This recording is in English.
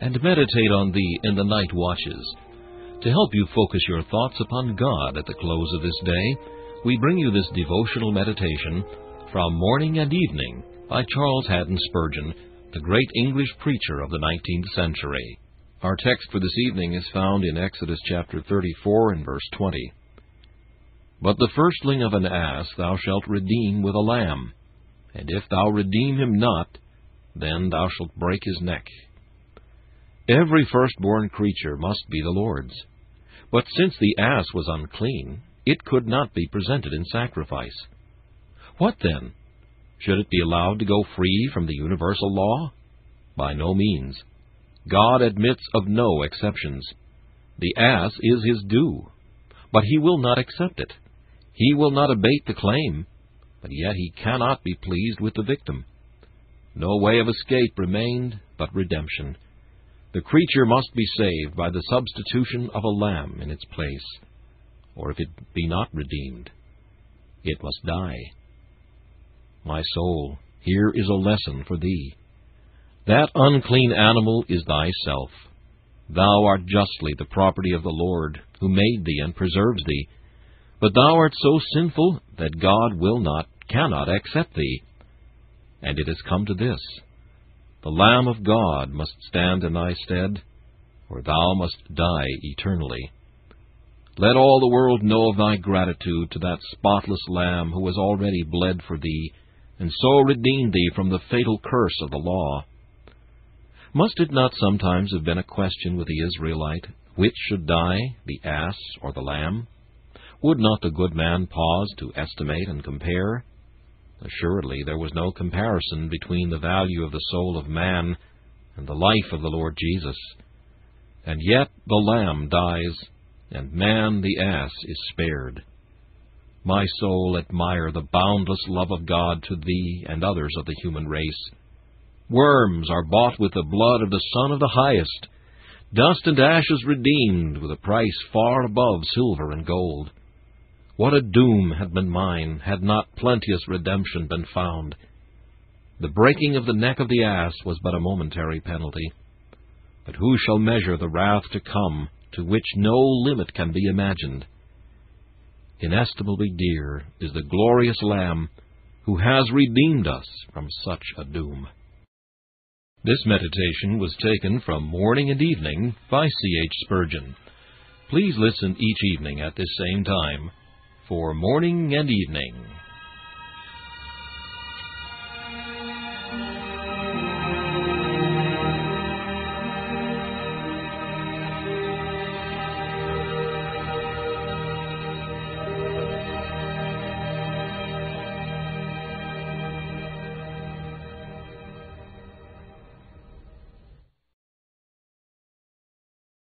and meditate on thee in the night watches. To help you focus your thoughts upon God at the close of this day, we bring you this devotional meditation from Morning and Evening by Charles Haddon Spurgeon, the great English preacher of the 19th century. Our text for this evening is found in Exodus chapter 34 and verse 20. But the firstling of an ass thou shalt redeem with a lamb, and if thou redeem him not, then thou shalt break his neck. Every firstborn creature must be the Lord's. But since the ass was unclean, it could not be presented in sacrifice. What then? Should it be allowed to go free from the universal law? By no means. God admits of no exceptions. The ass is his due, but he will not accept it. He will not abate the claim, but yet he cannot be pleased with the victim. No way of escape remained but redemption. The creature must be saved by the substitution of a lamb in its place, or if it be not redeemed, it must die. My soul, here is a lesson for thee. That unclean animal is thyself. Thou art justly the property of the Lord, who made thee and preserves thee. But thou art so sinful that God will not, cannot accept thee. And it has come to this the Lamb of God must stand in thy stead, or thou must die eternally. Let all the world know of thy gratitude to that spotless Lamb who has already bled for thee, and so redeemed thee from the fatal curse of the law. Must it not sometimes have been a question with the Israelite, which should die, the ass or the lamb? Would not the good man pause to estimate and compare? Assuredly, there was no comparison between the value of the soul of man and the life of the Lord Jesus. And yet the lamb dies, and man, the ass, is spared. My soul, admire the boundless love of God to thee and others of the human race. Worms are bought with the blood of the Son of the Highest, dust and ashes redeemed with a price far above silver and gold. What a doom had been mine had not plenteous redemption been found. The breaking of the neck of the ass was but a momentary penalty. But who shall measure the wrath to come, to which no limit can be imagined? inestimably dear is the glorious Lamb who has redeemed us from such a doom. This meditation was taken from Morning and Evening by C. H. Spurgeon. Please listen each evening at this same time for Morning and Evening.